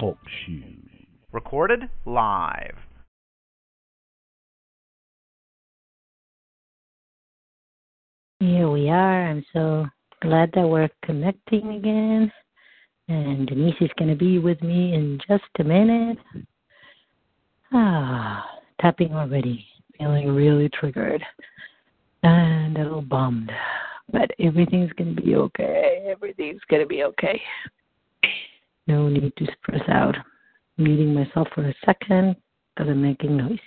Talk shoes. Recorded live. Here we are. I'm so glad that we're connecting again. And Denise is going to be with me in just a minute. Ah, tapping already. Feeling really triggered and a little bummed. But everything's going to be okay. Everything's going to be okay. No need to stress out. Muting myself for a second because I'm making noise.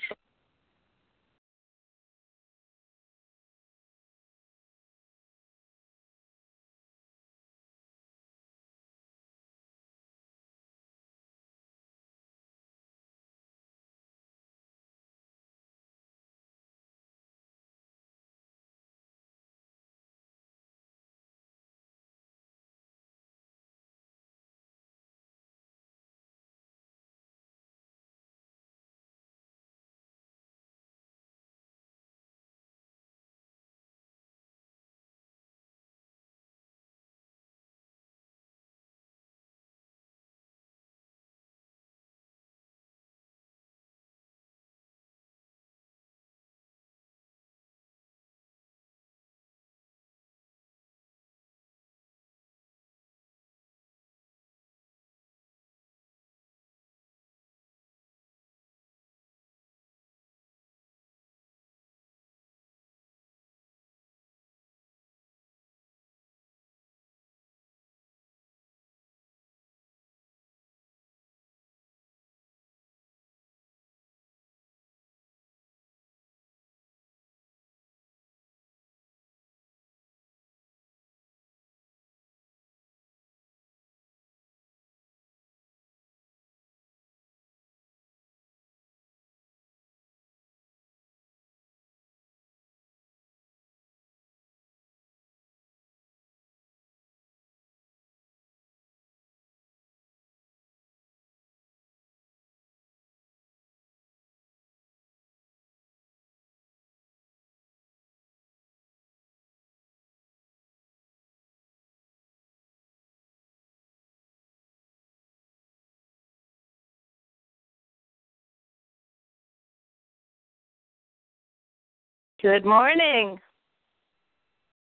Good morning.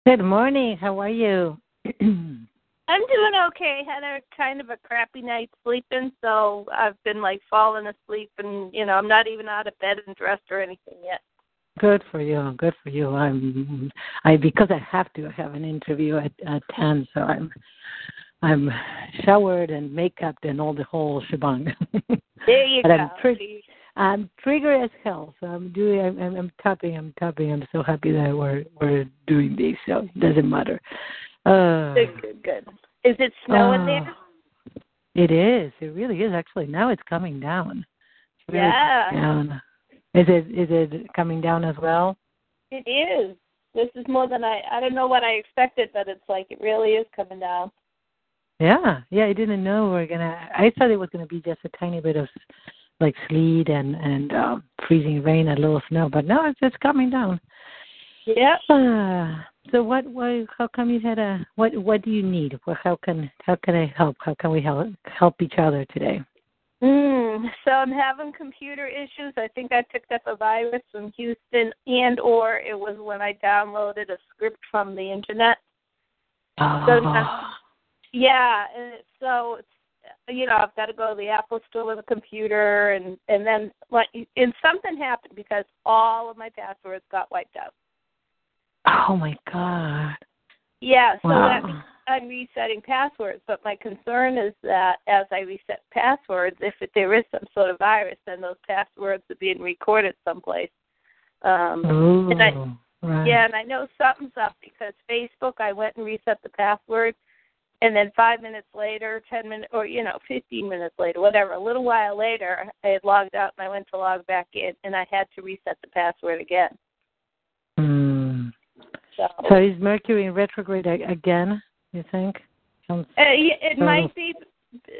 Good morning. How are you? I'm doing okay. Had a kind of a crappy night sleeping, so I've been like falling asleep, and you know I'm not even out of bed and dressed or anything yet. Good for you. Good for you. I'm I because I have to have an interview at at ten, so I'm I'm showered and makeup and all the whole shebang. There you but go. I'm tri- I'm triggered as hell, so I'm doing. I'm, I'm, I'm tapping. I'm tapping. I'm so happy that we're we're doing this. So it doesn't matter. Uh, Good, good, good. Is it snowing uh, there? It is. It really is. Actually, now it's coming down. It's really Yeah. down. Is it? Is it coming down as well? It is. This is more than I. I don't know what I expected, but it's like it really is coming down. Yeah, yeah. I didn't know we we're gonna. I thought it was gonna be just a tiny bit of like sleet and and um, freezing rain, a little snow, but now it's just coming down. Yeah. Uh, so what? Why? How come you had a? What? What do you need? Well, how can how can I help? How can we help help each other today? Mm, so I'm having computer issues. I think I picked up a virus from Houston, and or it was when I downloaded a script from the internet. So now- Yeah, and so it's you know I've got to go to the Apple Store with a computer, and and then like and something happened because all of my passwords got wiped out. Oh my god! Yeah, so Wow. that means I'm resetting passwords, but my concern is that as I reset passwords, if there is some sort of virus, then those passwords are being recorded someplace. Um, Ooh, and I- right. Yeah, and I know something's up because Facebook, I went and reset the password, and then five minutes later, ten minutes, or you know, fifteen minutes later, whatever, a little while later, I had logged out and I went to log back in, and I had to reset the password again. Hmm. So, So is Mercury in retrograde again? You think? Sounds- uh, it so- might be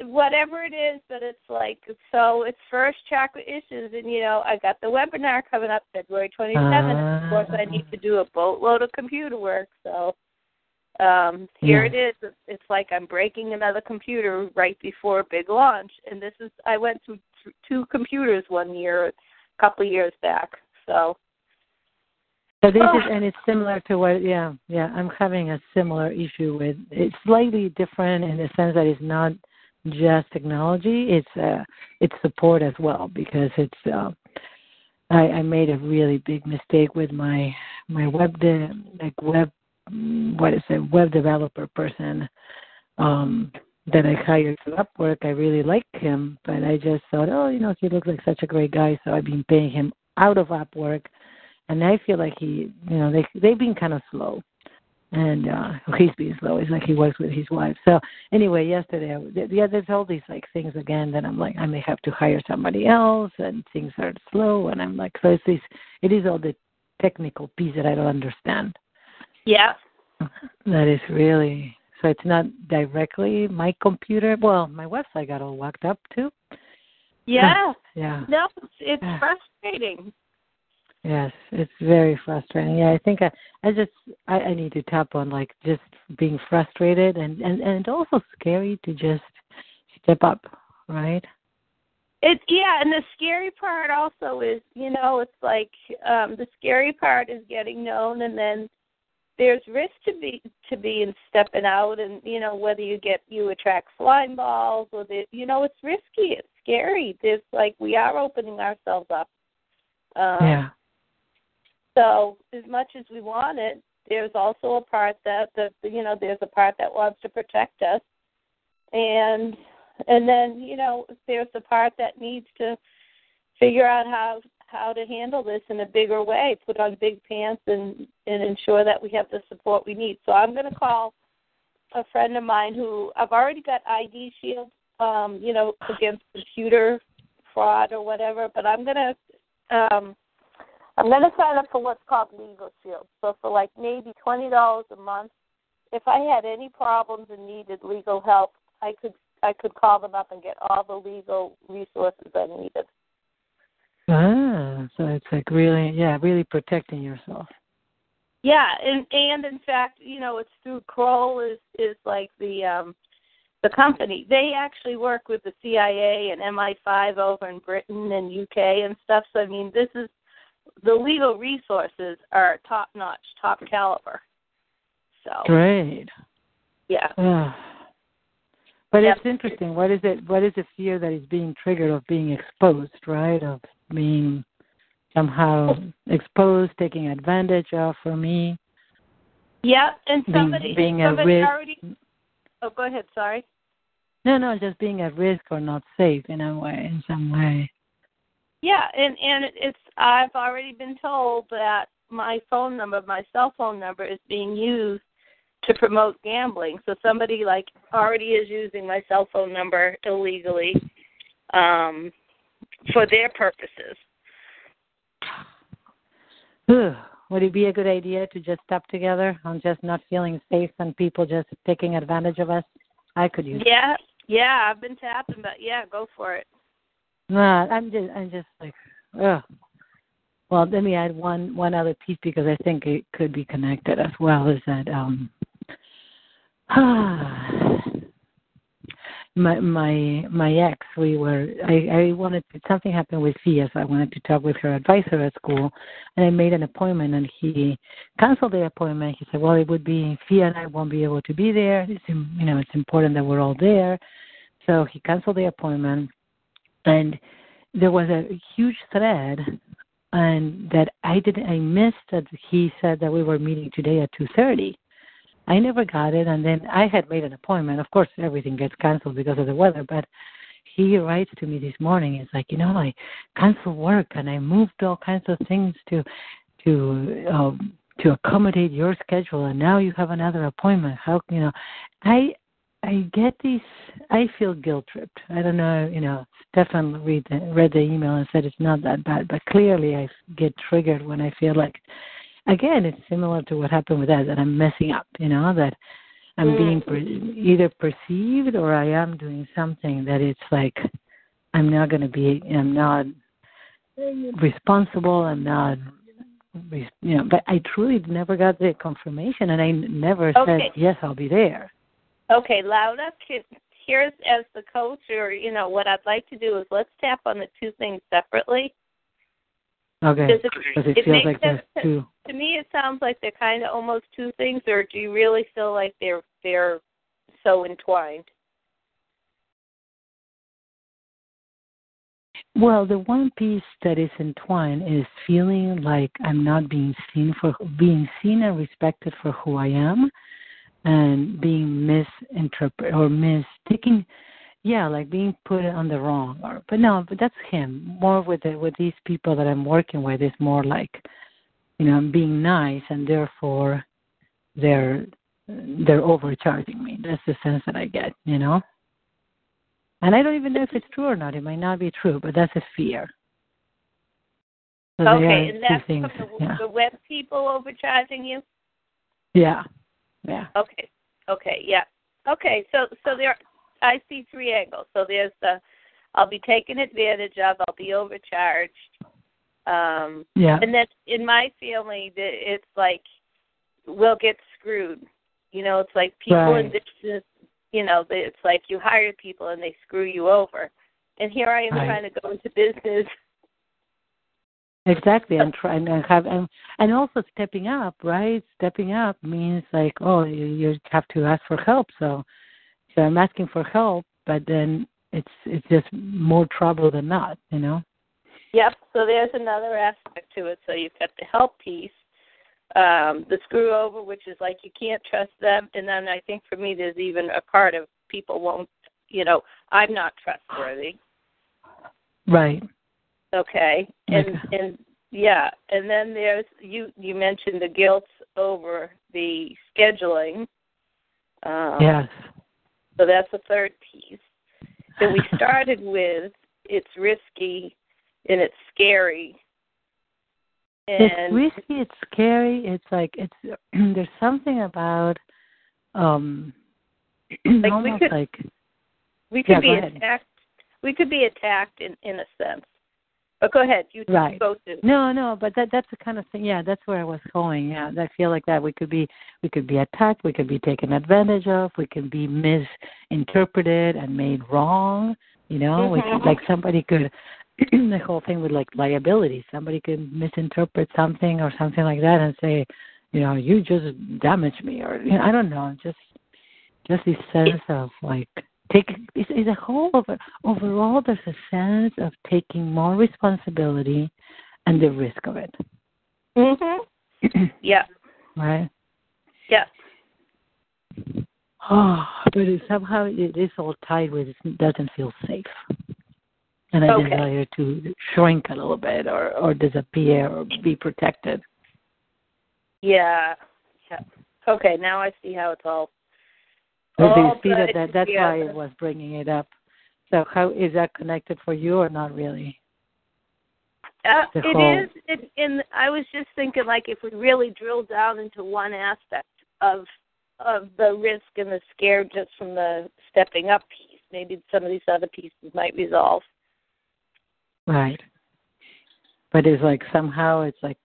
whatever it is, but it's like so. It's first chakra issues, and you know, I got the webinar coming up February twenty seventh. of course, I need to do a boatload of computer work, so. Um, here Yeah. it is. It's- like I'm breaking another computer right before a big launch, and this is I went through two computers one year, a couple of years back. So So this Oh. is, and it's similar to what, yeah, yeah. I'm having a similar issue with. It's slightly different in the sense that it's not just technology. It's uh, it's support as well because it's. Uh, I, I made a really big mistake with my my web de, like web what is a web developer person um that I hired for Upwork. I really like him, but I just thought, oh, you know, he looks like such a great guy, so I've been paying him out of Upwork and I feel like he, you know, they they've been kind of slow, and uh he's been slow. It's like he works with his wife. So anyway, yesterday, I, yeah, there's all these like things again that I'm like I may have to hire somebody else, and things are slow, and I'm like, so it's this, it is all the technical piece that I don't understand. Yeah, That is really so. It's not directly my computer. Well, my website got all locked up too. yeah. Yeah. No, it's, it's Yeah. frustrating. Yes, it's very frustrating. Yeah, I think I, I just I, I need to tap on like just being frustrated and and and also scary to just step up, right? It yeah, and the scary part also is, you know, it's like um the scary part is getting known and then there's risk to be to be in stepping out and you know whether you get you attract flying balls or the you know it's risky it's scary. There's like we are opening ourselves up. Um yeah. so as much as we want it there's also a part that the you know there's a part that wants to protect us. And and then you know there's the part that needs to figure out how how to handle this in a bigger way put on big pants and and ensure that we have the support we need. So i'm going to call a friend of mine who i've already got id shield um you know against computer fraud or whatever but i'm going to um i'm going to sign up for what's called legal shield. So for like maybe twenty dollars a month if i had any problems and needed legal help i could i could call them up and get all the legal resources i needed Ah, so it's like really, yeah, really protecting yourself. Yeah, and and in fact, you know, it's through Kroll is is like the um the company. They actually work with the CIA and MI5 over in Britain and UK and stuff. So I mean, this is the legal resources are top notch, top caliber. So Great. yeah, Ah. But Yep. it's interesting. What is it? What is the fear that is being triggered of being exposed, right? Of being somehow exposed, taking advantage of for me, yeah, and somebody being at somebody risk. already. Oh, go ahead. Sorry. No, no, just being at risk or not safe in a way, in some way. Yeah, and and it's I've already been told that my phone number, my cell phone number, is being used to promote gambling. So somebody like already is using my cell phone number illegally um, for their purposes. Would it be a good idea to just stop together on just not feeling safe and people just taking advantage of us? I could use. Yeah, yeah, I've been tapping, but yeah, go for it. No, I'm just, I'm just like, ugh. Well, let me add one one other piece because I think it could be connected as well. Is that um, my my my ex, we were I I wanted to, something happened with Fia, so I wanted to talk with her advisor at school, and I made an appointment, and he canceled the appointment. He said, well, it would be Fia and I won't be able to be there. It's you know it's important that we're all there, so he canceled the appointment and there was a huge thread and that I didn't I missed that he said that we were meeting today at two thirty. I never got it and then I had made an appointment. Of course everything gets cancelled because of the weather, but he writes to me this morning, it's like, you know, I canceled work and I moved all kinds of things to to um to accommodate your schedule and now you have another appointment. How you know I I get these. I feel guilt tripped. I don't know. You know, Stefan read the, read the email and said it's not that bad, but clearly I get triggered when I feel like, again, it's similar to what happened with that that I'm messing up. You know that I'm mm. being per, either perceived or I am doing something that it's like I'm not going to be. I'm not responsible. I'm not you know, but I truly never got the confirmation, and I never okay. said yes, I'll be there. Okay, Laura, here's as the coach, or you know, what I'd like to do is let's tap on the two things separately. Okay. Does it, it, it feels like sense two. To me, it sounds like they're kind of almost two things, or do you really feel like they're they're so entwined? Well, the one piece that is entwined is feeling like I'm not being seen for being seen and respected for who I am, and being misinterpreted or mistaken yeah like being put on the wrong or but no but that's him more with the with these people that i'm working with is more like you know being nice and therefore they're they're overcharging me that's the sense that i get you know and i don't even know if it's true or not it might not be true but that's a fear so okay and that's from the, yeah. the web people overcharging you yeah yeah. Okay. Okay. Yeah. Okay. So so there, I see three angles. So there's the, I'll be taken advantage of. I'll be overcharged. Um, yeah. And then in my family, it's like we'll get screwed. You know, it's like people right. in business. You know, it's like you hire people and they screw you over. And here I am right. trying to go into business Exactly, and try and have and and also stepping up, right? Stepping up means like, oh, you, you have to ask for help. So, so I'm asking for help, but then it's it's just more trouble than not, you know. Yep. So there's another aspect to it. So you've got the help piece, um, the screw over, which is like you can't trust them, and then I think for me there's even a part of people won't, you know, I'm not trustworthy. Right. Okay. And and yeah, and then there's you you mentioned the guilt over the scheduling. Um, yes. So that's the third piece. That we started with it's risky and it's scary. And it's risky, it's scary, it's like it's there's something about um like almost we could, like we could yeah, be attacked we could be attacked in in a sense but go ahead. You right. go to. No, no, but that that's the kind of thing. Yeah, that's where I was going. Yeah, I feel like that we could be we could be attacked, we could be taken advantage of, we could be misinterpreted and made wrong. You know, mm-hmm. we could, Mm-hmm. like somebody could the whole thing with like liability. Somebody could misinterpret something or something like that and say, you know, you just damaged me, or you know, I don't know, just just this sense of like take it's, it's a whole over overall there's a sense of taking more responsibility and the risk of it. Mhm yeah. Right? Yeah. Oh but it, somehow it is all tied with it doesn't feel safe. And a okay. desire to shrink a little bit or or disappear or be protected. Yeah. Yeah. Okay now i see how it's all do you see that, that that's together. why I was bringing it up. So how is that connected for you or not really? Uh, it whole- is. It, and I was just thinking, like, if we really drill down into one aspect of of the risk and the scare just from the stepping up piece, maybe some of these other pieces might resolve. Right. But it's like somehow it's like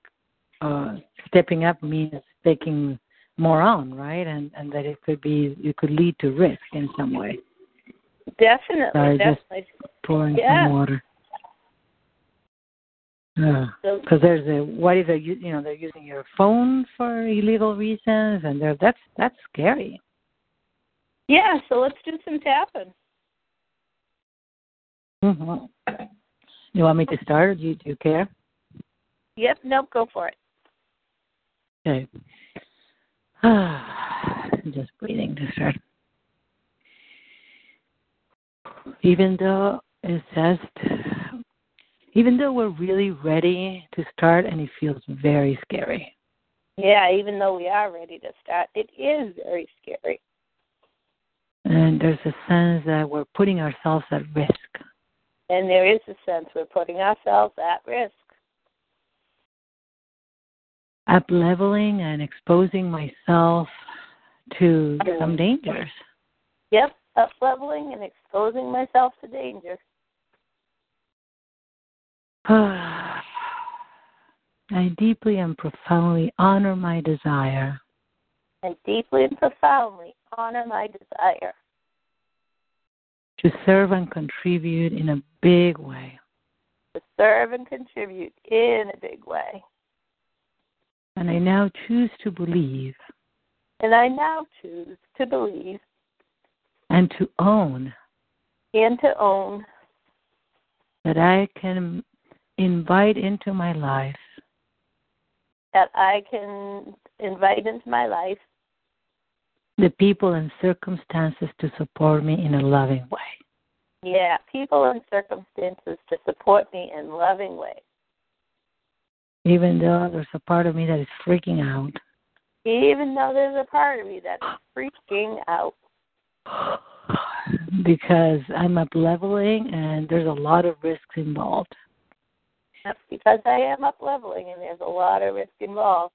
uh stepping up means taking more on, right? And and that it could be you could lead to risk in some way. Definitely, Sorry, just definitely. pouring Yeah. some water. Yeah. So, Because there's a what if they're you know they're using your phone for illegal reasons and they're that's that's scary. yeah, so let's do some tapping. Mm-hmm. You want me to start? Do you, do you care? Yep, nope, go for it. Okay. Just breathing to start. Even though it says, even though we're really ready to start and it feels very scary. Yeah, even though we are ready to start, it is very scary. And there's a sense that we're putting ourselves at risk. And there is a sense we're putting ourselves at risk. Up leveling and exposing myself to some dangers. Yep, up leveling and exposing myself to danger. I deeply and profoundly honor my desire. I deeply and profoundly honor my desire to serve and contribute in a big way. To serve and contribute in a big way. And I now choose to believe. And I now choose to believe. And to own. And to own. That I can invite into my life. That I can invite into my life. The people and circumstances to support me in a loving way. Yeah, people and circumstances to support me in loving ways. Even though there's a part of me that is freaking out. Even though there's a part of me that's freaking out. Because I'm up leveling and there's a lot of risks involved. That's because I am up leveling and there's a lot of risk involved.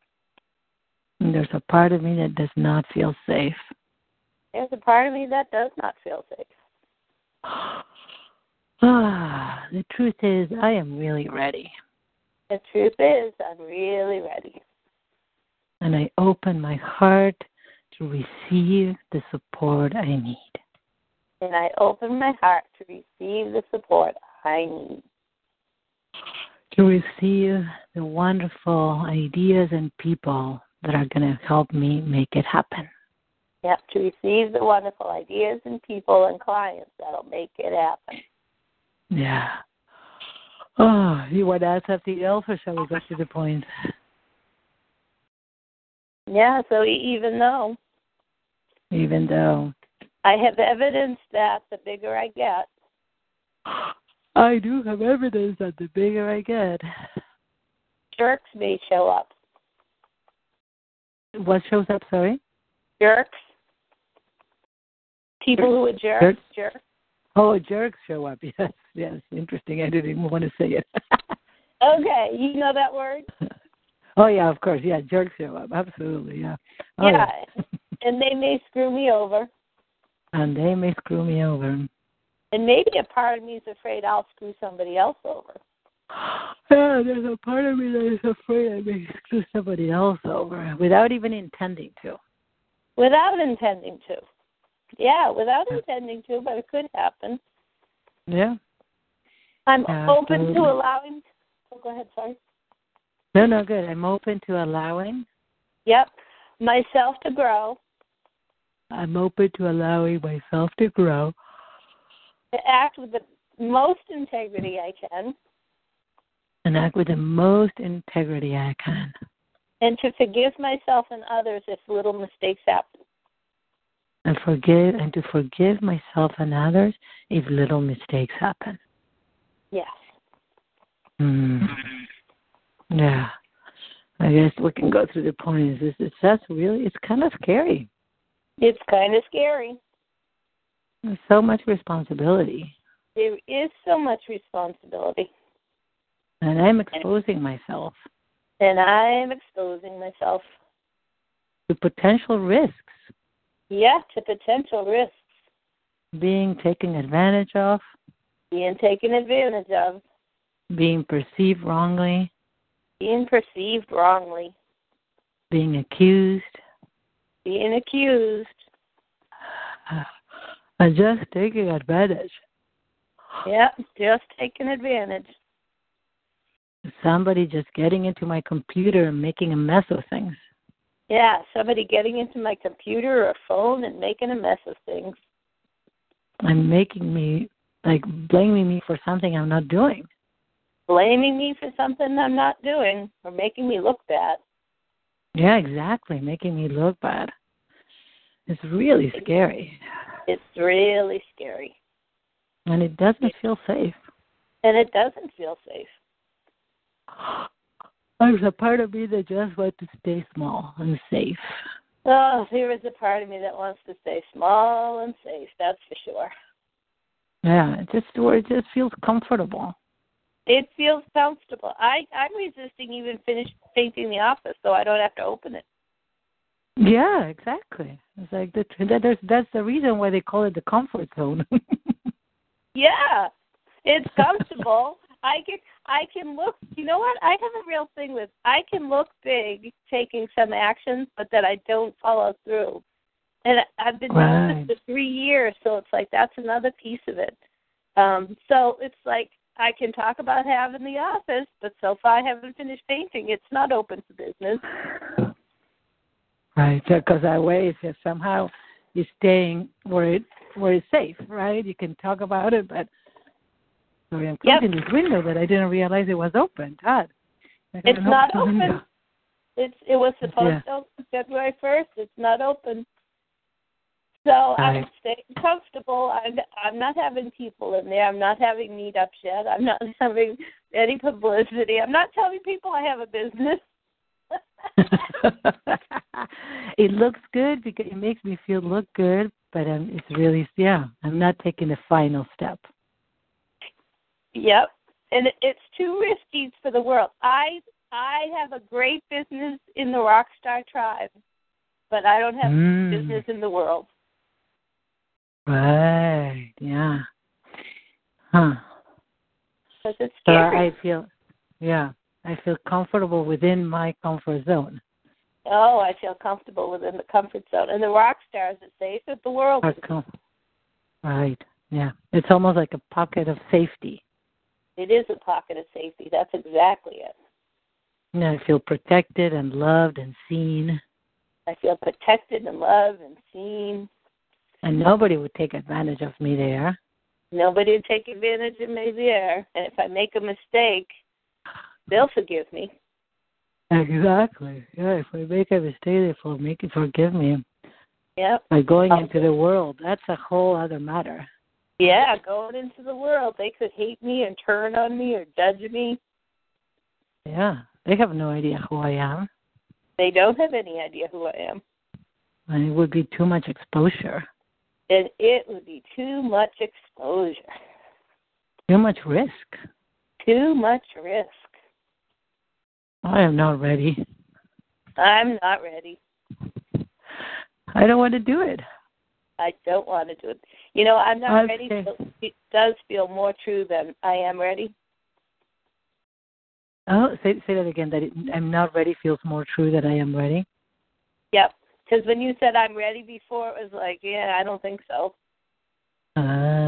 And there's a part of me that does not feel safe. There's a part of me that does not feel safe. Ah, the truth is, I am really ready. The truth is, I'm really ready. And I open my heart to receive the support I need. And I open my heart to receive the support I need. To receive the wonderful ideas and people that are going to help me make it happen. Yep, to receive the wonderful ideas and people and clients that'll make it happen. Yeah. Oh, you want to add something else, or shall we go to the point? Yeah, so even though. Even though. I have evidence that the bigger I get. I do have evidence that the bigger I get. Jerks may show up. What shows up, sorry? Jerks. People who are jerks. Jerks. jerks. Oh, jerks show up. Yes, yes. Interesting. I didn't even want to say it. okay, you know that word? Oh yeah, of course. Yeah, jerks show up. Absolutely. Yeah. Oh, yeah. yeah. and they may screw me over. And they may screw me over. And maybe a part of me is afraid I'll screw somebody else over. Yeah, there's a part of me that is afraid I may screw somebody else over without even intending to. Without intending to. Yeah, without intending to, but it could happen. Yeah. I'm open to allowing. Oh, go ahead. Sorry. No, no, good. I'm open to allowing. Yep, myself to grow. I'm open to allowing myself to grow. To act with the most integrity I can. And act with the most integrity I can. And to forgive myself and others if little mistakes happen and forgive and to forgive myself and others if little mistakes happen. Yes. Mm. Yeah. I guess we can go through the points. It's, it's just really it's kind of scary. It's kind of scary. There's so much responsibility. There is so much responsibility. And I'm exposing myself. And I'm exposing myself to potential risks yeah, to potential risks. Being taken advantage of. Being taken advantage of. Being perceived wrongly. Being perceived wrongly. Being accused. Being accused. And uh, just taking advantage. Yeah, just taking advantage. Somebody just getting into my computer and making a mess of things. Yeah, somebody getting into my computer or phone and making a mess of things. And making me like blaming me for something I'm not doing. Blaming me for something I'm not doing or making me look bad. Yeah, exactly. Making me look bad. It's really scary. It's really scary. And it doesn't feel safe. And it doesn't feel safe. There's a part of me that just wants to stay small and safe. Oh, there is a part of me that wants to stay small and safe. That's for sure. Yeah, it just where it just feels comfortable. It feels comfortable. I I'm resisting even finish painting the office, so I don't have to open it. Yeah, exactly. It's like the, that. There's that's the reason why they call it the comfort zone. yeah, it's comfortable. I can I can look. You know what? I have a real thing with. I can look big taking some actions, but that I don't follow through. And I've been right. doing this for three years, so it's like that's another piece of it. Um, so it's like I can talk about having the office, but so far I haven't finished painting. It's not open for business. Right, because that way it's somehow you're staying where it where it's safe, right? You can talk about it, but sorry, I'm closing yep. this window that I didn't realize it was open. God, it's not open. Window. It's it was supposed yeah. to open February first. It's not open. So right. I'm staying comfortable. I'm I'm not having people in there. I'm not having meetups yet. I'm not having any publicity. I'm not telling people I have a business. it looks good because it makes me feel look good, but um, it's really yeah. I'm not taking the final step. Yep, and it's too risky for the world. I I have a great business in the Rockstar tribe, but I don't have mm. business in the world. Right. Yeah. Huh. Because it's so. I feel, yeah, I feel comfortable within my comfort zone. Oh, I feel comfortable within the comfort zone. And the rock stars are safe if the world com- right. Yeah. It's almost like a pocket of safety. It is a pocket of safety. That's exactly it. Yeah, I feel protected and loved and seen. I feel protected and loved and seen. And nobody would take advantage of me there. Nobody would take advantage of me there. And if I make a mistake, they'll forgive me. Exactly. Yeah, if I make a mistake, they will make it forgive me. Yep. By going oh. into the world, that's a whole other matter. Yeah, going into the world. They could hate me and turn on me or judge me. Yeah, they have no idea who I am, They don't have any idea who I am. and it would be too much exposure, And it would be too much exposure, too much risk. too much risk. I am not ready. I'm not ready. I don't want to do it. I don't want to do it. You know, I'm not Okay. ready. So it does feel more true than I am ready. Oh, say say that again. That it, I'm not ready feels more true than I am ready. Yep. Because when you said I'm ready before, it was like, yeah, I don't think so. Ah,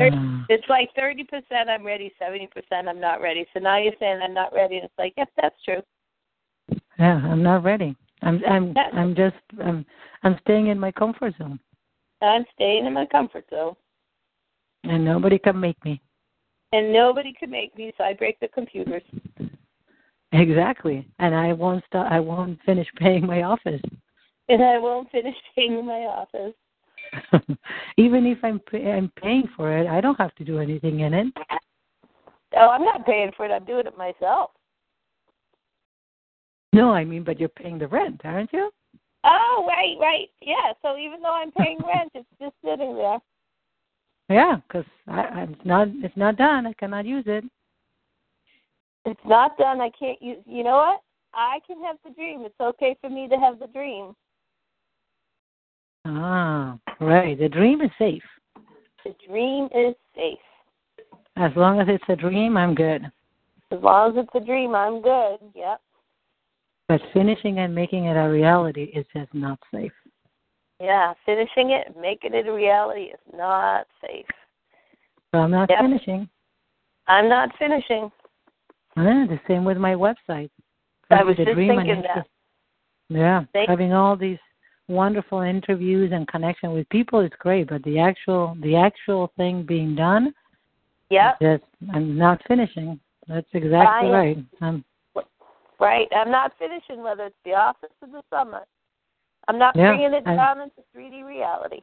It's like 30% I'm ready, 70% I'm not ready. So now you're saying I'm not ready. And it's like, yep, that's true. yeah, I'm not ready. I'm I'm I'm just I'm I'm staying in my comfort zone, I'm staying in my comfort zone. and nobody can make me. And nobody can make me, so I break the computers. Exactly, and I won't stop. I won't finish paying my office, And I won't finish paying my office. even if I'm pay, I'm paying for it. I don't have to do anything in it. Oh, I'm not paying for it. I'm doing it myself. No, I mean, but you're paying the rent, aren't you? Oh, right, right. Yeah, so even though I'm paying rent, it's just sitting there. Yeah, because it's not it's not done. I cannot use it. It's not done. I can't use. You know what? I can have the dream. It's okay for me to have the dream. Ah, right. The dream is safe. The dream is safe. As long as it's a dream, I'm good. As long as it's a dream, I'm good. Yep. But finishing and making it a reality is just not safe. Yeah, finishing it, and making it a reality is not safe. So I'm not Yep. finishing. I'm not finishing. Ah, the same with my website. I was just dream thinking that. Yeah, Thank- having all these wonderful interviews and connection with people is great, but the actual the actual thing being done, Yep. just I'm not finishing. That's exactly I- right. Um, Right. I'm not finishing whether it's the office or the summit. I'm not Yeah, bringing it I- down into 3D reality.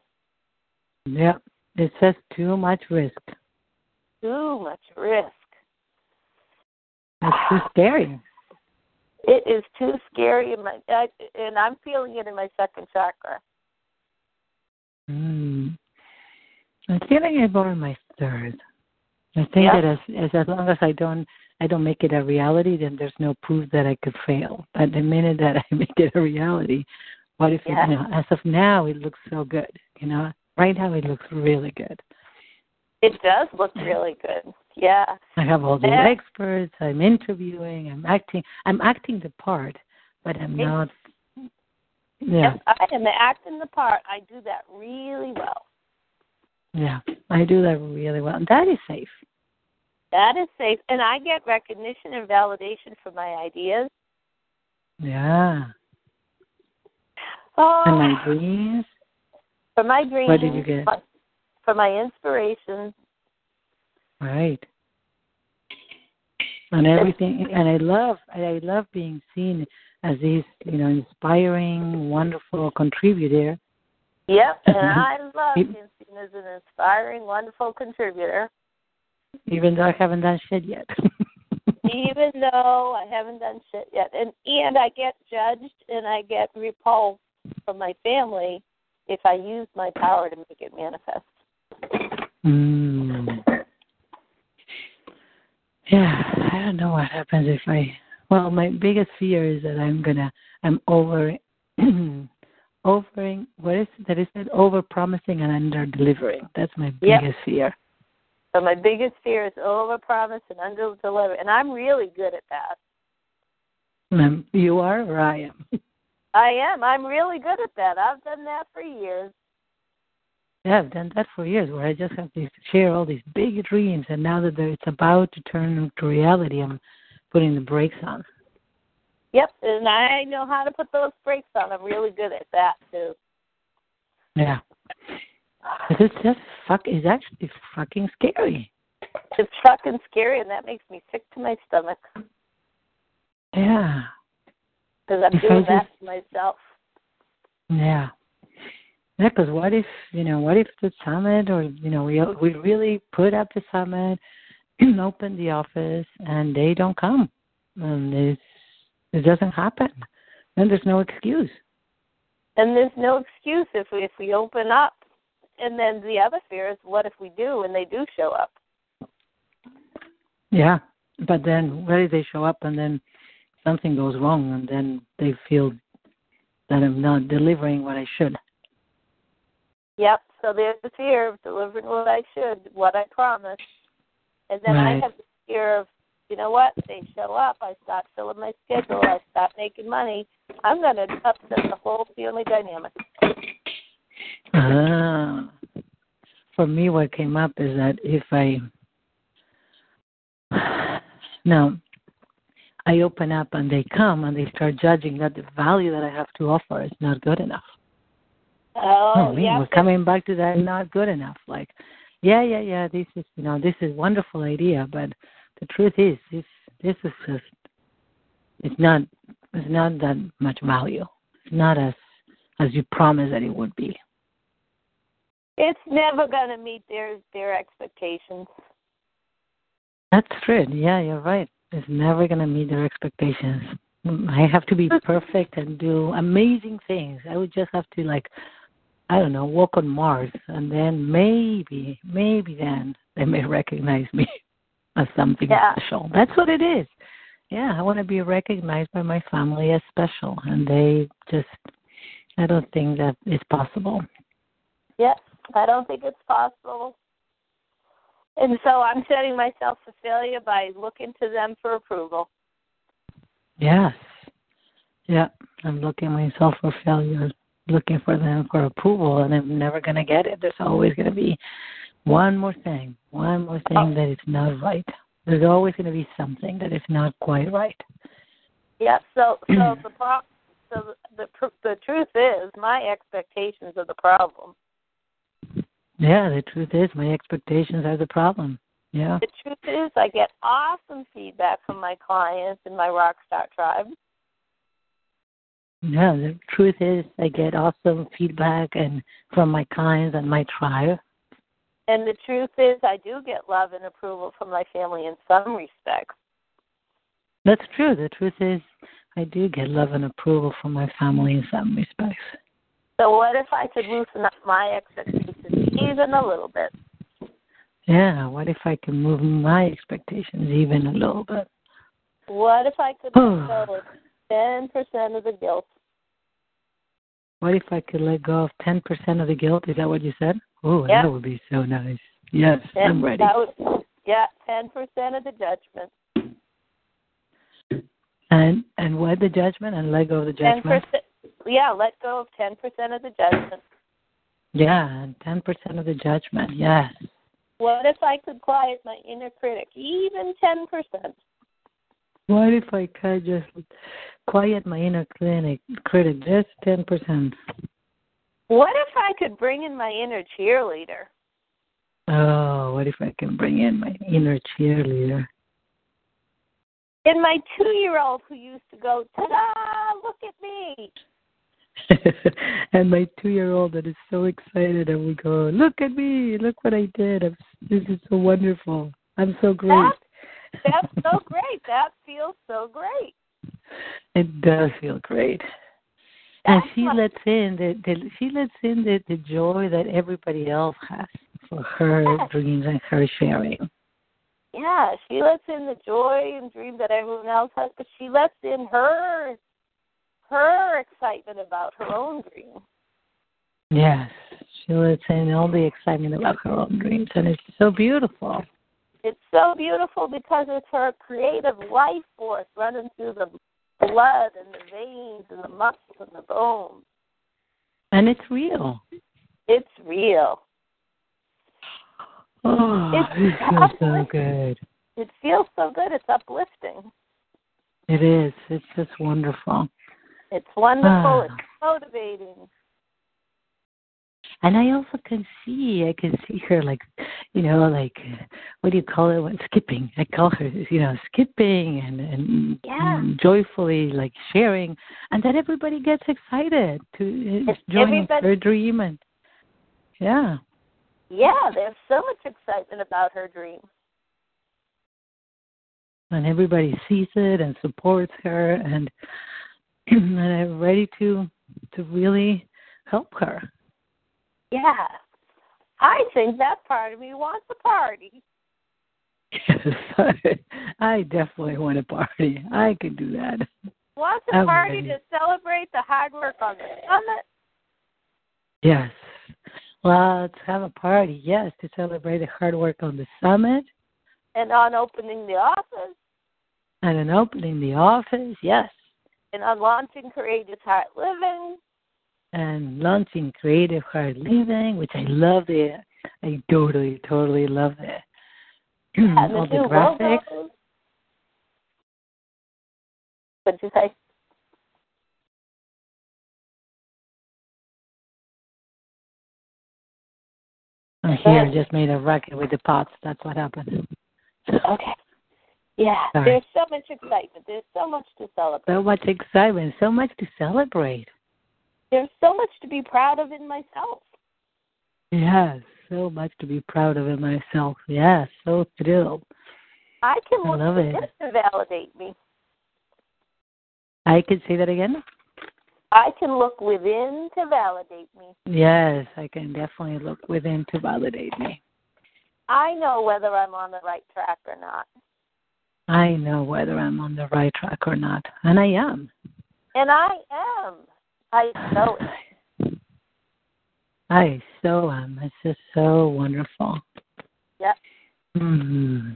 yeah, it's just too much risk. Too much risk. It's too scary. It is too scary, in my, I, and I'm feeling it in my second chakra. Mm. I'm feeling it more in my third. I think that as, as as long as I don't I don't make it a reality, then there's no proof that I could fail. But the minute that I make it a reality, what if Yeah. it, you know, as of now it looks so good, you know. Right now it looks really good. It does look really good. Yeah. I have all the Yeah. experts, I'm interviewing, I'm acting I'm acting the part, but I'm not yeah. Yes, I am acting the part. I do that really well. Yeah. I do that really well. And that is safe. That is safe, and I get recognition and validation for my ideas. Yeah. Oh, And my dreams. for my dreams. What did you get? For my inspiration. Right. And everything, and I love, I love being seen as this, you know, inspiring, wonderful contributor. Yep, and I love being seen as an inspiring, wonderful contributor. Even though I haven't done shit yet. even though I haven't done shit yet. And and I get judged and I get repulsed from my family if I use my power to make it manifest. mm. Yeah, I don't know what happens if I. Well, my biggest fear is that I'm gonna, I'm over, overing. What is that? Is it over promising and under delivering? That's my Yep. biggest fear. So my biggest fear is oh, over promise and under deliver and I'm really good at that. You are, or I am. I am. I'm really good at that. I've done that for years. Yeah, I've done that for years, where I just have to share all these big dreams, and now that it's about to turn into reality, I'm putting the brakes on. Yep, and I know how to put those brakes on. I'm really good at that too. Yeah, it's just fuck. It's actually fucking scary. It's fucking scary, and that makes me sick to my stomach Yeah, because I'm If doing that to myself. yeah, yeah. Because what if you know? What if the summit, or you know, we we really put up the summit, open the office, and they don't come, and it's, it doesn't happen. Then there's no excuse. And there's no excuse if we if we open up. And then the other fear is, what if we do and they do show up? Yeah, but then what if they show up and then something goes wrong and then they feel that I'm not delivering what I should? Yep. So there's the fear of delivering what I should, what I promised, and then I have the fear of, you know what? They show up. I start filling my schedule. I start making money. I'm going to upset the whole family dynamic. Ah. For me, what came up is that if I now I open up and they come and they start judging that the value that I have to offer is not good enough. Oh, yeah. we're coming back to that not good enough. Like, yeah, yeah, yeah, this is you know, this is wonderful idea, but the truth is this this is just it's not it's not that much value. It's not as as you promised that it would be. It's never going to meet their their expectations. That's true. Yeah, you're right. It's never gonna meet their expectations. I have to be perfect and do amazing things. I would just have to like I don't know, walk on Mars and then maybe maybe then they may recognize me as something Yeah. special. That's what it is. Yeah, I want to be recognized by my family as special and they just I don't think that is possible. Yes, I don't think it's possible. And so I'm setting myself for failure by looking to them for approval. Yes. Yeah. I'm looking myself for failure, looking for them for approval, and I'm never going to get it. There's always going to be one more thing, one more thing that is not right. There's always going to be something that is not quite right. Yeah. So so the pro- so the pr- the truth is my expectations are the problem. Yeah, the truth is, my expectations are the problem. Yeah. The truth is I get awesome feedback from my clients and my Rockstar tribe. Yeah, the truth is, I get awesome feedback and from my clients and my tribe. And the truth is I do get love and approval from my family in some respects. That's true. The truth is, I do get love and approval from my family in some respects. So what if I could loosen up my expectations even a little bit? Yeah, what if I could move my expectations even a little bit? What if I could let go of ten percent of the guilt? What if I could let go of ten percent of the guilt? Is that what you said? Oh, Yep. that would be so nice. Yes, And I'm ready. Would, yeah, ten percent of the judgment. And and what the judgment and let go of the judgment. Yeah, let go of ten percent of the judgment. Yeah, ten percent of the judgment. Yes. What if I could quiet my inner critic, even ten percent? What if I could just quiet my inner clinic critic just ten percent? What if I could bring in my inner cheerleader? Oh, what if I can bring in my inner cheerleader? And my two-year-old who used to go, "Ta-da! Look at me!" and my two-year-old that is so excited, and we go, "Look at me! Look what I did! I'm, this is so wonderful! I'm so great!" That's so great. That feels so great. It does feel great. And she lets in the, the she lets in the, the joy that everybody else has for her Yes. dreams and her sharing. Yeah, she lets in the joy and dream that everyone else has, but she lets in her her excitement about her own dream. Yes, she lets in all the excitement about her own dreams, and it's so beautiful. It's so beautiful because it's her creative life force running through the blood and the veins and the muscles and the bones. And it's real. It's real. Oh, It's it feels so good. It feels so good. It's uplifting. It is. It's just wonderful. It's wonderful. Ah. It's motivating. And I also can see, I can see her like, you know, like, what do you call it? When skipping. I call her, you know, skipping and and Yeah. and joyfully like sharing, and that everybody gets excited to uh, It's join her dream and yeah. Yeah, there's so much excitement about her dream. and everybody sees it and supports her and and I'm ready to to really help her. Yeah. I think that part of me wants a party. Yes, I definitely want a party. I could do that. Wants a I'm party ready. to celebrate the hard work on the summit. Yes. Well, let's have a party. Yes, to celebrate the hard work on the summit and on opening the office and on opening the office. Yes, and on launching Courageous Heart Living. and launching creative Heart living, which I love. The I totally, totally love the and all the the graphics. logos. What'd you say? I'm here just made a racket with the pots. That's what happened. Okay. Yeah, Sorry. there's so much excitement. There's so much to celebrate. So much excitement, so much to celebrate. There's so much to be proud of in myself. Yes, so much to be proud of in myself. Yes, so thrilled. I can I look love it. to validate me. I can say that again. I can look within to validate me. Yes, I can definitely look within to validate me. I know whether I'm on the right track or not. I know whether I'm on the right track or not, and I am. And I am. I know it. I so am. It's just so wonderful. Yep. hmm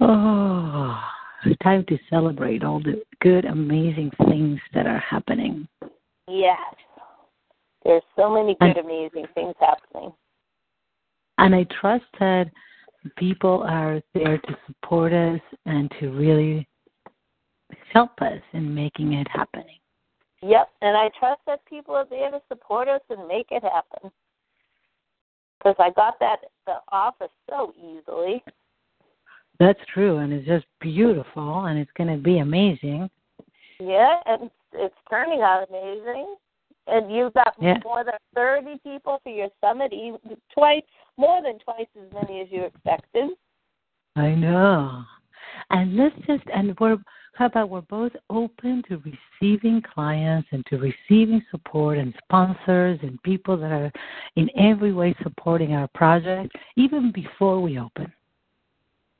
Oh, it's time to celebrate all the good, amazing things that are happening. Yes. There's so many good, And- amazing things happening. And I trust that people are there to support us and to really help us in making it happening. Yep. And I trust that people are there to support us and make it happen. Because I got that the office so easily. That's true, and it's just beautiful, and it's going to be amazing. Yeah, and it's turning out amazing. And you've got Yeah. more than 30 people for your summit, even twice, more than twice as many as you expected. I know. And let's just and we're how about we're both open to receiving clients and to receiving support and sponsors and people that are in every way supporting our project, even before we open?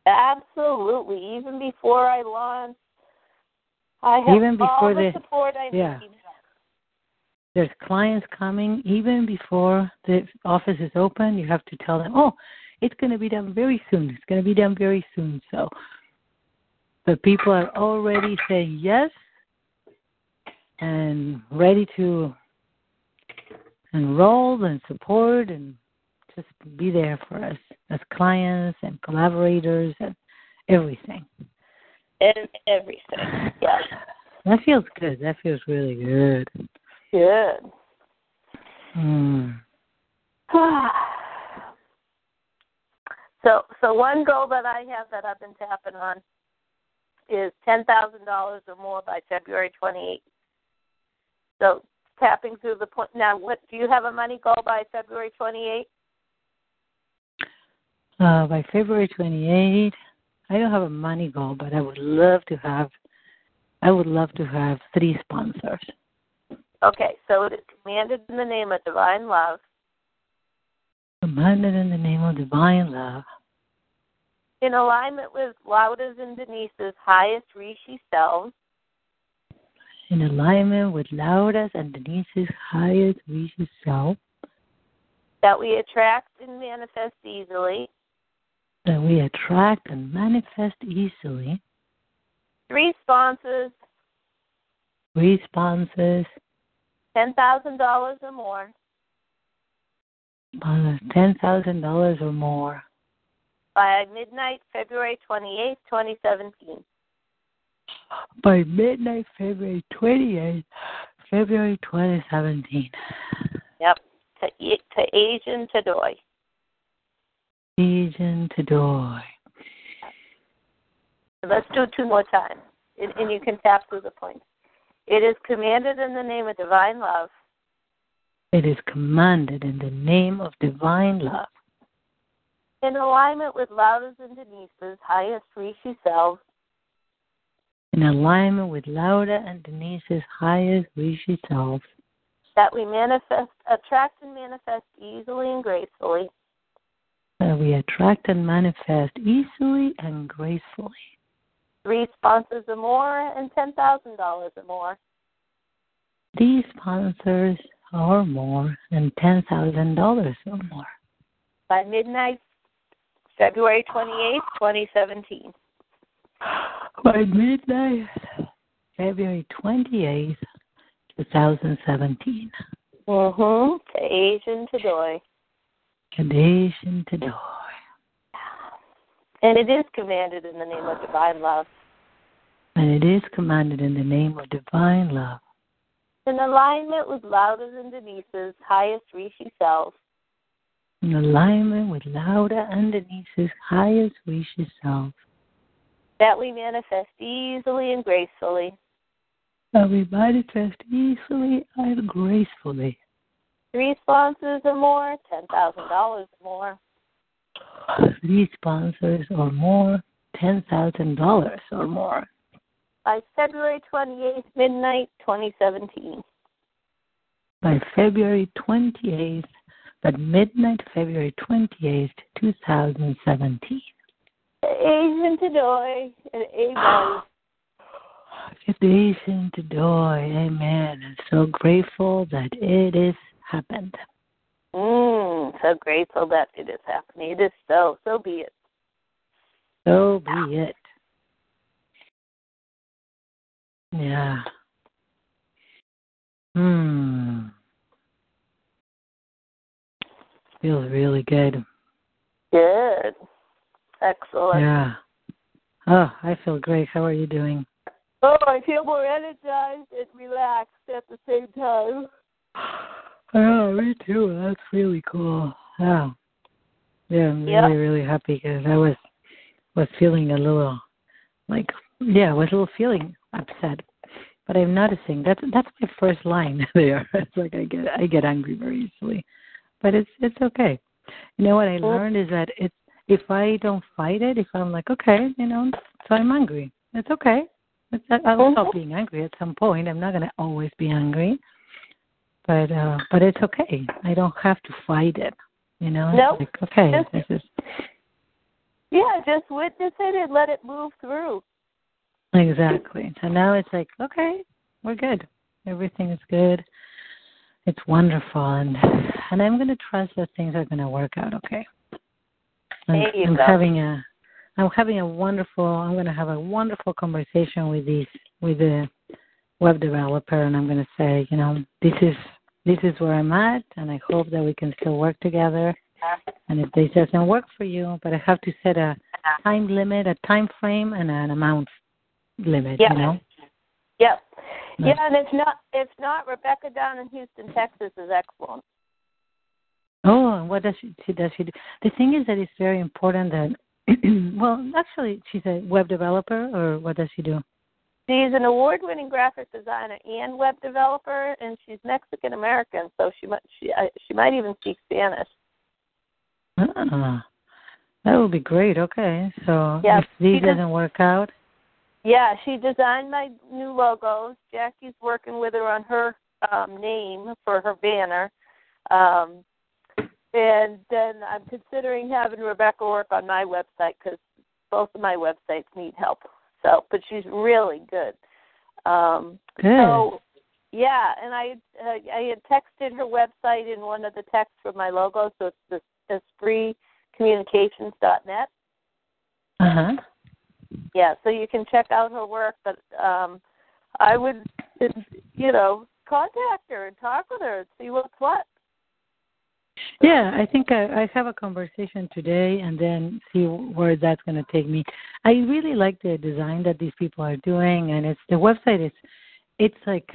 Absolutely. Even before I launch, I have even before all the the, support I yeah. need. There's clients coming even before the office is open. You have to tell them, oh, it's going to be done very soon. It's going to be done very soon. So the people are already saying yes and ready to enroll and support and just be there for us as clients and collaborators and everything. And everything. Yes. That feels good. That feels really good. Good. Hmm. so so one goal that I have that I've been tapping on is ten thousand dollars or more by February twenty eighth. So tapping through the point now what do you have a money goal by February twenty eighth? Uh, by February 28th, I don't have a money goal, but I would love to have. I would love to have three sponsors. Okay, so it is commanded in the name of divine love. Commanded in the name of divine love. In alignment with Lauda's and Denise's highest Rishi selves. In alignment with Lauda's and Denise's highest Rishi self. That we attract and manifest easily. That we attract and manifest easily. Responses. sponsors. Ten thousand dollars or more. Ten thousand dollars or more. By midnight, February twenty eighth, twenty seventeen. By midnight, February twenty eighth, February twenty seventeen. Yep. To to Asian Tadoy. Asian Tadoy. Let's do it two more times, and, and you can tap through the points. It is commanded in the name of divine love. It is commanded in the name of divine love. In alignment with Lauda's and Denise's highest Rishi selves. In alignment with Lauda and Denise's highest Rishi selves. That we manifest, attract and manifest easily and gracefully. That we attract and manifest easily and gracefully three sponsors or more, and ten thousand dollars or more. Three sponsors or more, and ten thousand dollars or more. By midnight, February twenty eighth, twenty seventeen. By midnight, February twenty eighth, two thousand seventeen. Mhm. To Asian Tadoy. Asian Tadoy. And it is commanded in the name of divine love. And it is commanded in the name of divine love. In alignment with Lauda's and Denise's highest Rishi self. In alignment with Lauda and Denise's highest Rishi self. That we manifest easily and gracefully. That we manifest easily and gracefully. Three sponsors or more, ten thousand dollars or more three sponsors or more, $10,000 or more. By February 28th, midnight 2017. By February 28th, at midnight, February 28th, 2017. Asian Tadoy, and amen. Asian Tadoy, amen. I'm so grateful that it has happened. So grateful that it is happening. It is so. So be it. So be it. Yeah. Hmm. Feels really good. Good. Excellent. Yeah. Oh, I feel great. How are you doing? Oh, I feel more energized and relaxed at the same time. Yeah, me too. That's really cool. Yeah, yeah, I'm yep. really, really happy because I was was feeling a little like yeah, I was a little feeling upset. But I'm noticing that's that's my first line there. It's like I get I get angry very easily, but it's it's okay. You know what I learned is that it's if I don't fight it, if I'm like okay, you know, so I'm angry. It's okay. It's, I'll stop being angry at some point. I'm not going to always be angry, but uh but it's okay. I don't have to fight it. You know, nope. like okay, just, this is. Yeah, just witness it and let it move through. Exactly. So now it's like, okay, we're good. Everything is good. It's wonderful, and and I'm going to trust that things are going to work out okay. I'm, I'm having a I'm having a wonderful. I'm going to have a wonderful conversation with these with the web developer, and I'm going to say, you know, this is this is where I'm at, and I hope that we can still work together. And if this doesn't work for you, but I have to set a time limit, a time frame, and an amount limit. Yep. You know. Yep. Yeah, and if not, if not, Rebecca down in Houston, Texas, is excellent. Oh, and what does she, she does she do? The thing is that it's very important that. well, actually, she's a web developer, or what does she do? She's an award-winning graphic designer and web developer, and she's Mexican American, so she might she she might even speak Spanish. Ah, that would be great. Okay, so yeah, if these doesn't work out, yeah, she designed my new logos. Jackie's working with her on her um, name for her banner. Um, and then I'm considering having Rebecca work on my website because both of my websites need help. So, but she's really good. Um, good. So, yeah, and I uh, I had texted her website in one of the texts for my logo, so it's the espritcommunications.net. Uh huh yeah, so you can check out her work, but um I would you know, contact her and talk with her and see what's what. Yeah, I think I, I have a conversation today and then see where that's going to take me. I really like the design that these people are doing, and it's the website is, it's like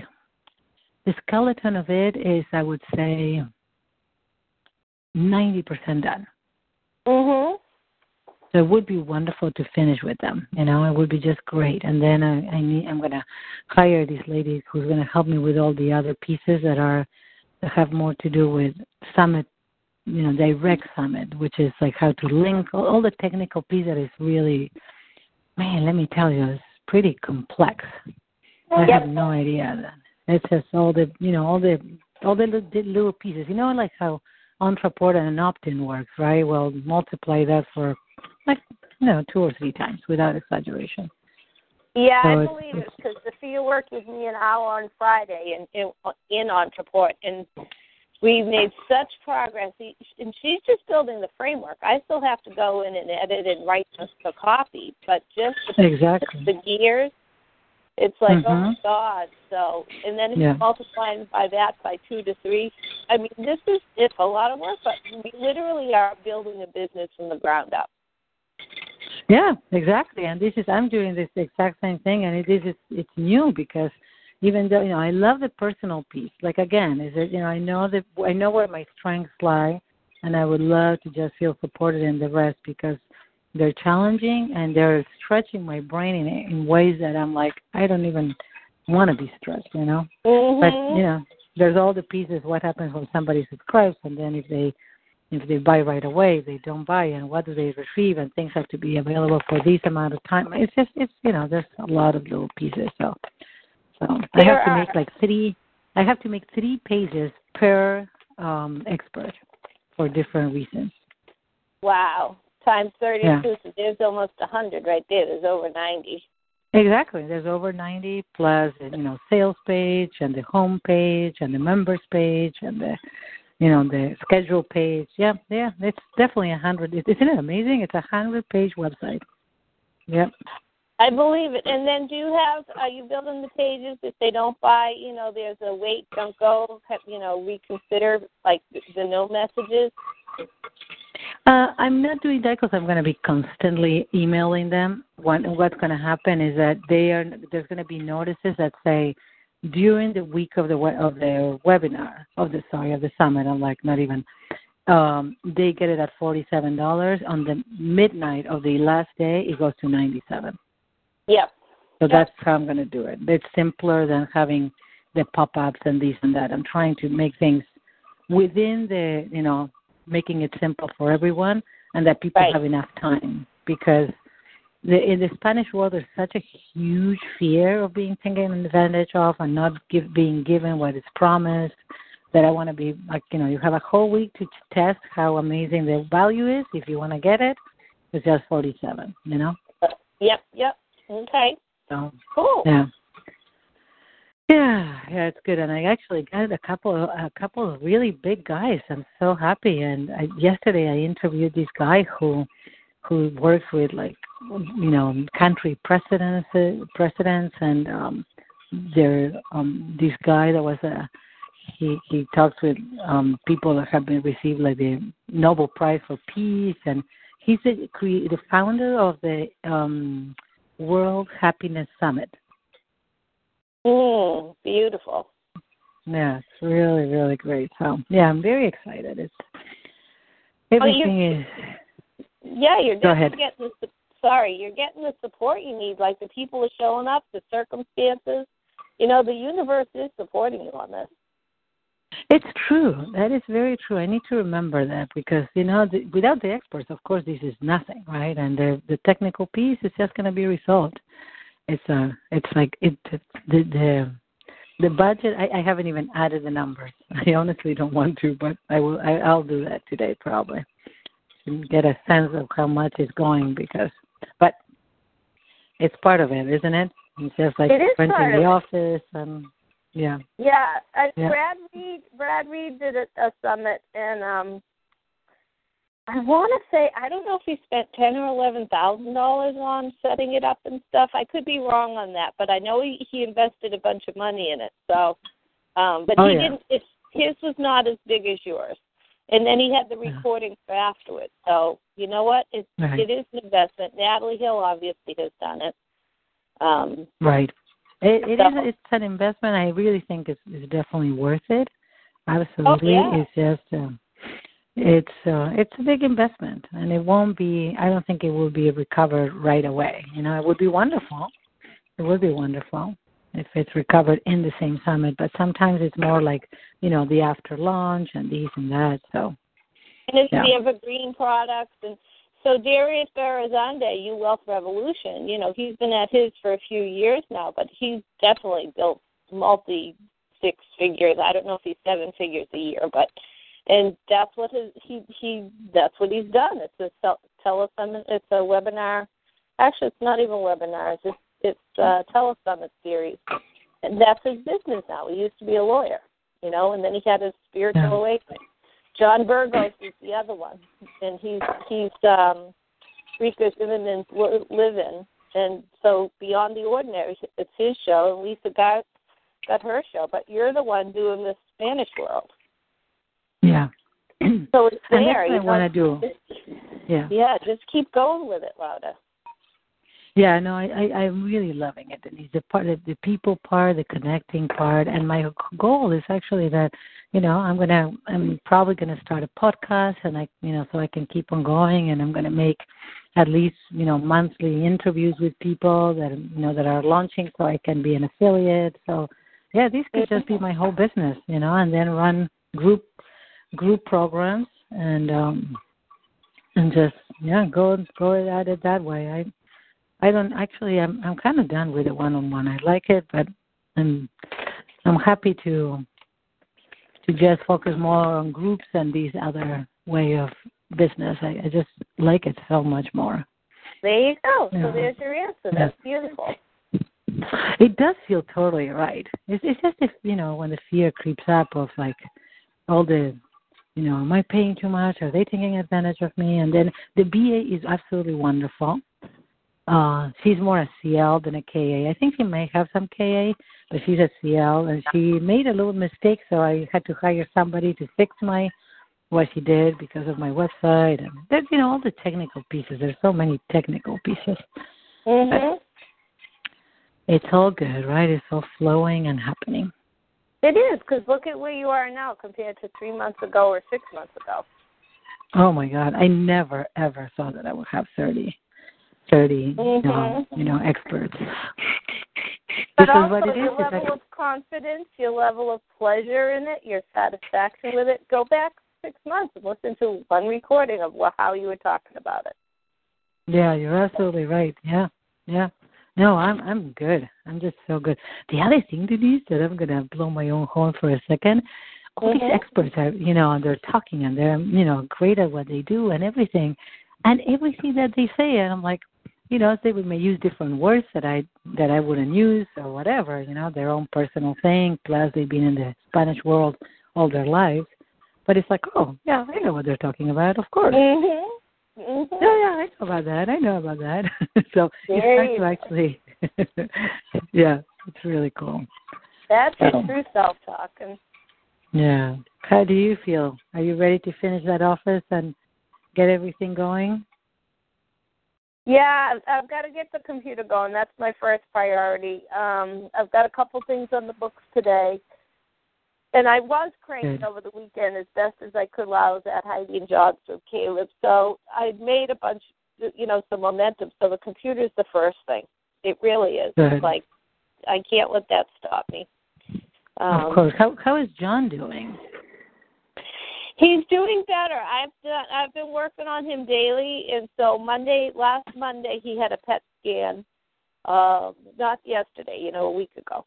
the skeleton of it is, I would say, ninety percent done. Mhm. So it would be wonderful to finish with them. You know, it would be just great. And then I, I need, I'm going to hire this lady who's going to help me with all the other pieces that are that have more to do with summit, you know, direct summit, which is like how to link all, all the technical piece that is really, man, let me tell you, it's pretty complex. Oh, I yep. have no idea. It's just all the, you know, all the all the little pieces. You know, like how Ontraport and an opt-in works, right? Well, multiply that for like you know two or three times without exaggeration. Yeah, so I believe it because Sophia work with me an hour on Friday in in, in Ontraport, and we made such progress. And she's just building the framework. I still have to go in and edit and write the, the copy, but just the, exactly the gears. It's like, mm-hmm. oh my God. So, and then if yeah. you multiply by that by two to three, I mean, this is, it's a lot of work, but we literally are building a business from the ground up. Yeah, exactly. And this is I'm doing this exact same thing, and it is it is it's new because even though you know I love the personal piece. Like again, is it you know I know that I know where my strengths lie, and I would love to just feel supported in the rest because they're challenging and they're stretching my brain in in ways that I'm like I don't even want to be stretched, you know. Mm-hmm. But you know, there's all the pieces. What happens when somebody subscribes, and then if they if they buy right away, they don't buy, and what do they receive? And things have to be available for this amount of time. It's just, it's you know, there's a lot of little pieces. So, so I have to make like three. I have to make three pages per um, expert for different reasons. Wow, times thirty-two. Yeah. So there's almost a hundred right there. There's over ninety. Exactly. There's over 90 plus, you know, sales page and the home page and the members page and the you know the schedule page. Yeah, yeah, it's definitely a hundred. Isn't it amazing? It's a hundred page website. Yep. I believe it. And then, do you have? Are you building the pages if they don't buy? You know, there's a wait, don't go. You know, reconsider like the no messages. Uh, I'm not doing that because I'm going to be constantly emailing them. What, what's going to happen is that they are there's going to be notices that say during the week of the of the webinar of the sorry of the summit. I'm like not even. Um, they get it at forty seven dollars. On the midnight of the last day, it goes to ninety seven. Yep. So that's how I'm going to do it. It's simpler than having the pop ups and this and that. I'm trying to make things within the you know making it simple for everyone and that people right. have enough time because the, in the Spanish world, there's such a huge fear of being taken advantage of and not give, being given what is promised that I want to be like you know you have a whole week to test how amazing the value is if you want to get it. It's just forty seven, you know. Yep, yep. Okay. So cool. Yeah. Yeah, yeah, it's good, and I actually got a couple, a couple of really big guys. I'm so happy. And I, yesterday, I interviewed this guy who, who works with like, you know, country presidents, presidents, and um, there, um, this guy that was a, he he talks with um people that have been received like the Nobel Prize for Peace, and he's the the founder of the um World Happiness Summit. Mm, beautiful. Yeah, it's really, really great. So yeah, I'm very excited. It's everything oh, is. Yeah, you're Go ahead. getting the sorry, you're getting the support you need. Like the people are showing up, the circumstances. You know, the universe is supporting you on this. It's true. That is very true. I need to remember that because you know, the, without the experts, of course, this is nothing, right? And the the technical piece is just going to be resolved it's a uh, it's like it the the the budget I, I haven't even added the numbers i honestly don't want to but i will I, i'll do that today probably to get a sense of how much is going because but it's part of it isn't it it's just like it is renting the it. office and yeah yeah, uh, yeah. brad reed brad reed did a, a summit and um I want to say I don't know if he spent ten or eleven thousand dollars on setting it up and stuff. I could be wrong on that, but I know he, he invested a bunch of money in it. So, um, but oh, he yeah. didn't. It's his was not as big as yours, and then he had the recording for afterwards. So you know what? It's right. it is an investment. Natalie Hill obviously has done it. Um, right. It, it so. is. It's an investment. I really think it's, it's definitely worth it. Absolutely. Oh, yeah. It's just. Um, it's uh, it's a big investment, and it won't be. I don't think it will be recovered right away. You know, it would be wonderful. It would be wonderful if it's recovered in the same summit. But sometimes it's more like you know the after launch and these and that. So. And it's yeah. the evergreen products, and so Darius Barazandeh, You Wealth Revolution. You know, he's been at his for a few years now, but he's definitely built multi six figures. I don't know if he's seven figures a year, but and that's what his, he he that's what he's done. It's a telesummit. It's a webinar. Actually, it's not even webinars. It's it's a telesummit series, and that's his business now. He used to be a lawyer, you know, and then he had his spiritual Yeah. awakening. Jon Burgos is the other one, and he's he's um, Rikka Zimmerman's li- live-in, and so Beyond the Ordinary, it's his show, and Lisa got got her show. But you're the one doing the Spanish world. Yeah. So it's and that's what I you want to do. Yeah. Yeah, just keep going with it, Lauda. Yeah, no, I, I I'm really loving it. It's the part of the people part, the connecting part, and my goal is actually that, you know, I'm gonna I'm probably gonna start a podcast, and I, you know, so I can keep on going, and I'm gonna make at least you know monthly interviews with people that you know that are launching, so I can be an affiliate. So yeah, this could just be my whole business, you know, and then run group group programs and um and just yeah go go at it that way. I I don't actually. I'm I'm kind of done with the one-on-one. I like it, but I'm I'm happy to to just focus more on groups and these other way of business. I, I just like it so much more. There you go. Yeah. So there's your answer. Yeah. That's beautiful. It does feel totally right. It's it's just if you know when the fear creeps up of like all the you know am I paying too much? Are they taking advantage of me? And then the BA is absolutely wonderful. Uh, she's more a CL than a KA. I think she may have some KA, but she's a CL, and she made a little mistake, so I had to hire somebody to fix my what she did because of my website and there's you know all the technical pieces. There's so many technical pieces. Mhm. It's all good, right? It's all flowing and happening. It is because look at where you are now compared to three months ago or six months ago. Oh my God! I never ever thought that I would have thirty, thirty, Mhm. um, you know, experts. But This is also what it is. your It's level like- of confidence, your level of pleasure in it, your satisfaction with it. Go back six months and listen to one recording of how you were talking about it. Yeah, you're absolutely right. Yeah, yeah. No, I'm I'm good. I'm just so good. The other thing, Denise, that I'm gonna blow my own horn for a second. All Mhm. these experts are, you know, and they're talking and they're, you know, great at what they do and everything, and everything that they say, and I'm like, you know, they may use different words that I that I wouldn't use or whatever, you know, their own personal thing. Plus, they've been in the Spanish world all their lives, but it's like, oh, yeah, I know what they're talking about, of course. Mhm. Mhm. Yeah, yeah, I know about that. I know about that. so it's nice to actually, yeah, it's really cool. That's Oh. true self talk. And Yeah. How do you feel? Are you ready to finish that office and get everything going? Yeah, I've- I've got to get the computer going. That's my first priority. Um, I've got a couple things on the books today. And I was cranked Good. over the weekend as best as I could while I was at Heidi and Jobs with Caleb. So I made a bunch, you know, some momentum. So the computer's the first thing. It really is. Good. Like I can't let that stop me. Um, of course. How how is John doing? He's doing better. I've done, I've been working on him daily, and so Monday, last Monday, he had a PET scan. Um, not yesterday, you know, a week ago,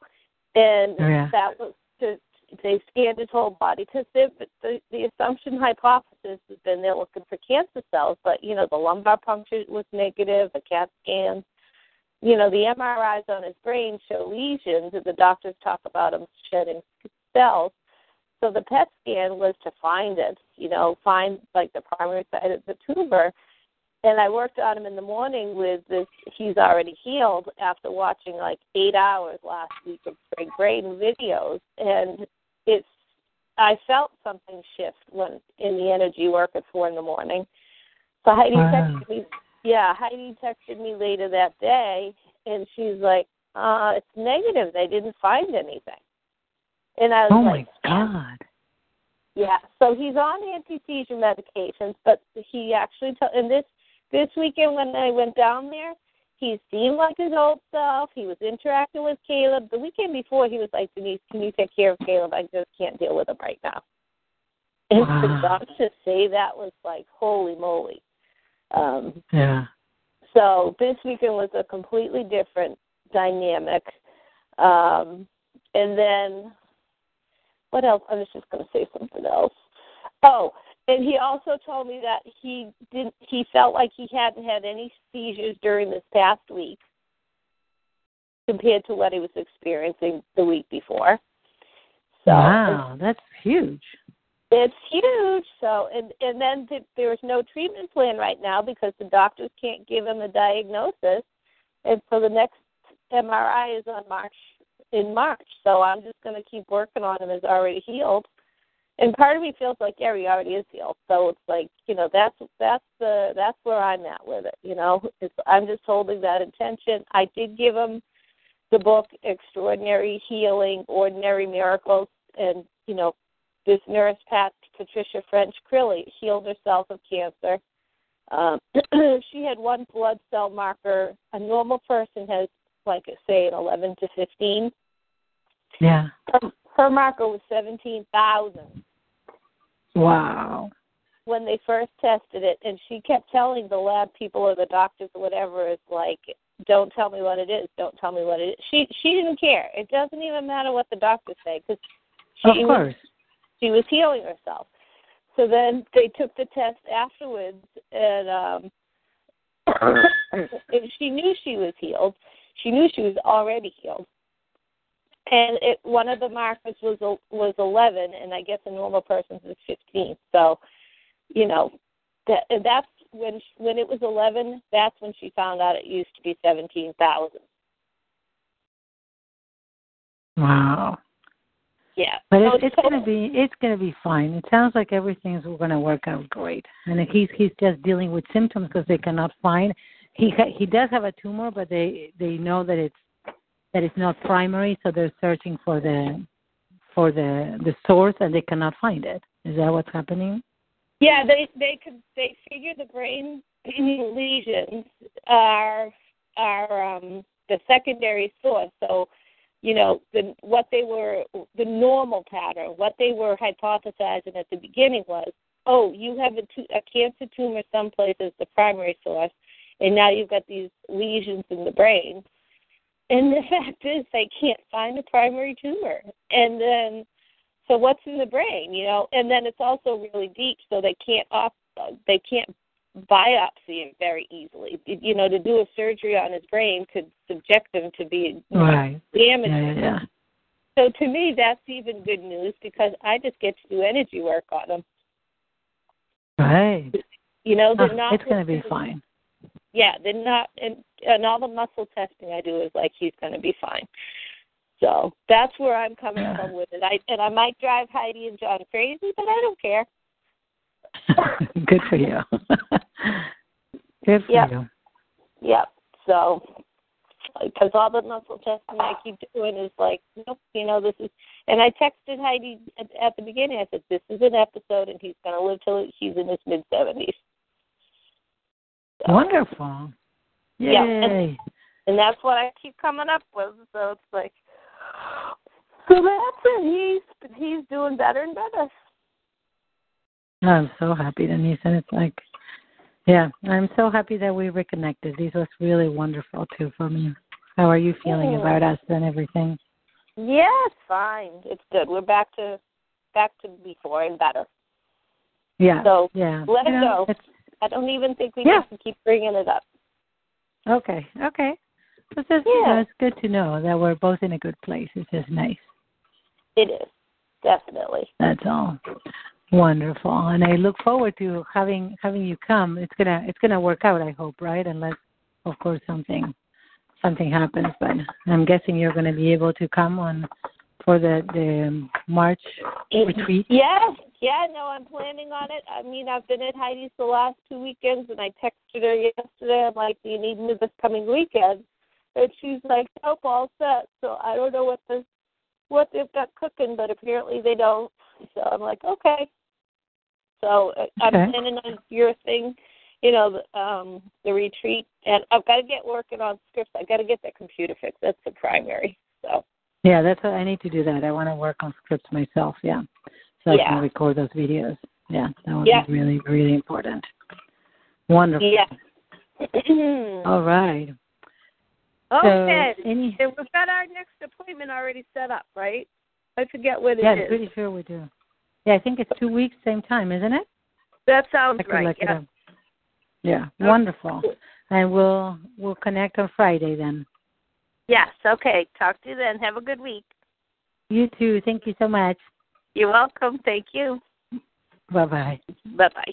and Oh, yeah. that was to they scanned his whole body because the, the the assumption hypothesis has been they're looking for cancer cells, but you know the lumbar puncture was negative, the CAT scan, you know the MRIs on his brain show lesions, and the doctors talk about him shedding cells. So the PET scan was to find it, you know, find like the primary site of the tumor. And I worked on him in the morning with this. He's already healed after watching like eight hours last week of Gregg Braden videos, and it's. I felt something shift when in the energy work at four in the morning. So Heidi Wow. texted me. Yeah, Heidi texted me later that day, and she's like, uh, "It's negative. They didn't find anything." And I was Oh like, my God. yeah, so he's on anti-seizure medications, but he actually t- and this this weekend when I went down there, he seemed like his old self. He was interacting with Caleb. The weekend before, he was like, Denise, can you take care of Caleb? I just can't deal with him right now. And Wow. to say that was like, holy moly. Um, Yeah. so this weekend was a completely different dynamic. Um, and then what else? I was just going to say something else. Oh, and he also told me that he didn't. He felt like he hadn't had any seizures during this past week compared to what he was experiencing the week before. So wow, that's huge. it's huge. So, and and then th- there's no treatment plan right now because the doctors can't give him a diagnosis, and so the next MRI is on March in March. So I'm just going to keep working on him. Is already healed, and part of me feels like yeah, he already is healed. So it's like you know that's that's the that's where I'm at with it. You know, it's I'm just holding that intention. I did give him the book Extraordinary Healing, Ordinary Miracles, and you know this nurse, Pat Patricia French Crilly, healed herself of cancer. Um, she had one blood cell marker. A normal person has, like say, an 11 to 15. Yeah. Her, her marker was 17,000 Wow. when they first tested it, and she kept telling the lab people or the doctors or whatever, it's like, don't tell me what it is. Don't tell me what it is. She she didn't care. It doesn't even matter what the doctors say because she Of was course. she was healing herself. So then they took the test afterwards, and um, and she knew she was healed. She knew she was already healed. And it, one of the markers was a- was 11, and I guess a normal person's is 15. So, you know, that that's when she, when it was 11. That's when she found out it used to be 17,000. Wow. Yeah. But So it's, it's gonna be it's gonna be fine. It sounds like everything's gonna work out great. And he's he's just dealing with symptoms because they cannot find. He ha- he does have a tumor, but they they know that it's that it's not primary, so they're searching for the for the the source, and they cannot find it. Is that what's happening? Yeah, they they could they figure the brain lesions are are um, the secondary source. So, you know, the what they were the normal pattern, what they were hypothesizing at the beginning was, oh, you have a, tu- a cancer tumor someplace as the primary source, and now you've got these lesions in the brain. And the fact is, they can't find a primary tumor. And then, so what's in the brain, you know? And then it's also really deep, so they can't off, they can't biopsy it very easily. You know, to do a surgery on his brain could subject him to be right. damaged. Yeah, yeah. So to me, that's even good news because I just get to do energy work on him. Right. You know, they're Oh, not. it's going to be fine. Yeah, they're not, and and all the muscle testing I do is like he's going to be fine. So that's where I'm coming from with it. I and I might drive Heidi and John crazy, but I don't care. Good for you. Good for Yep. you. Yep. So, because all the muscle testing I keep doing is like, nope, you know, this is. And I texted Heidi at, at the beginning. I said, "This is an episode, and he's going to live till he's in his mid seventies. Wonderful. Yay. Yeah, and- And that's what I keep coming up with. So it's like, so that's it. He's he's doing better and better. I'm so happy, Denise, and it's like, yeah, I'm so happy that we reconnected. This was really wonderful too for me. How are you feeling Yeah. about us and everything? Yeah, it's fine. It's good. We're back to back to before and better. Yeah. So yeah. let You it know, go. I don't even think we Yeah. have to keep bringing it up. okay. Okay. It's just, Yeah. it's good to know that we're both in a good place. It's just nice. It is definitely. That's all. Wonderful. And I look forward to having having you come. It's gonna it's gonna work out, I hope, right? Unless of course something something happens. But I'm guessing you're gonna be able to come on for the the March retreat. Yeah, yeah, no, I'm planning on it. I mean, I've been at Heidi's the last two weekends, and I texted her yesterday. I'm like, "Do you need me this coming weekend?" And she's like, "Nope, all set." So I don't know what the what they've got cooking, but apparently they don't. So I'm like, okay. So uh, I'm Okay. planning on your thing, you know, the, um, the retreat, and I've got to get working on scripts. I've got to get that computer fixed. That's the primary. So Yeah, that's what I need to do that. I want to work on scripts myself, yeah. So I can record those videos. Yeah, that would Yeah. be really, really important. Wonderful. yeah. All right. okay. So any And we've got our next appointment already set up, right? I forget what it Yeah, is. I'm pretty sure we do. Yeah, I think it's two weeks, same time, isn't it? That sounds I right. Yeah. Yeah, Okay. wonderful. And we'll we'll connect on Friday then. Yes. Okay. Talk to you then. Have a good week. You too. Thank you so much. You're welcome. Thank you. Bye bye. Bye bye.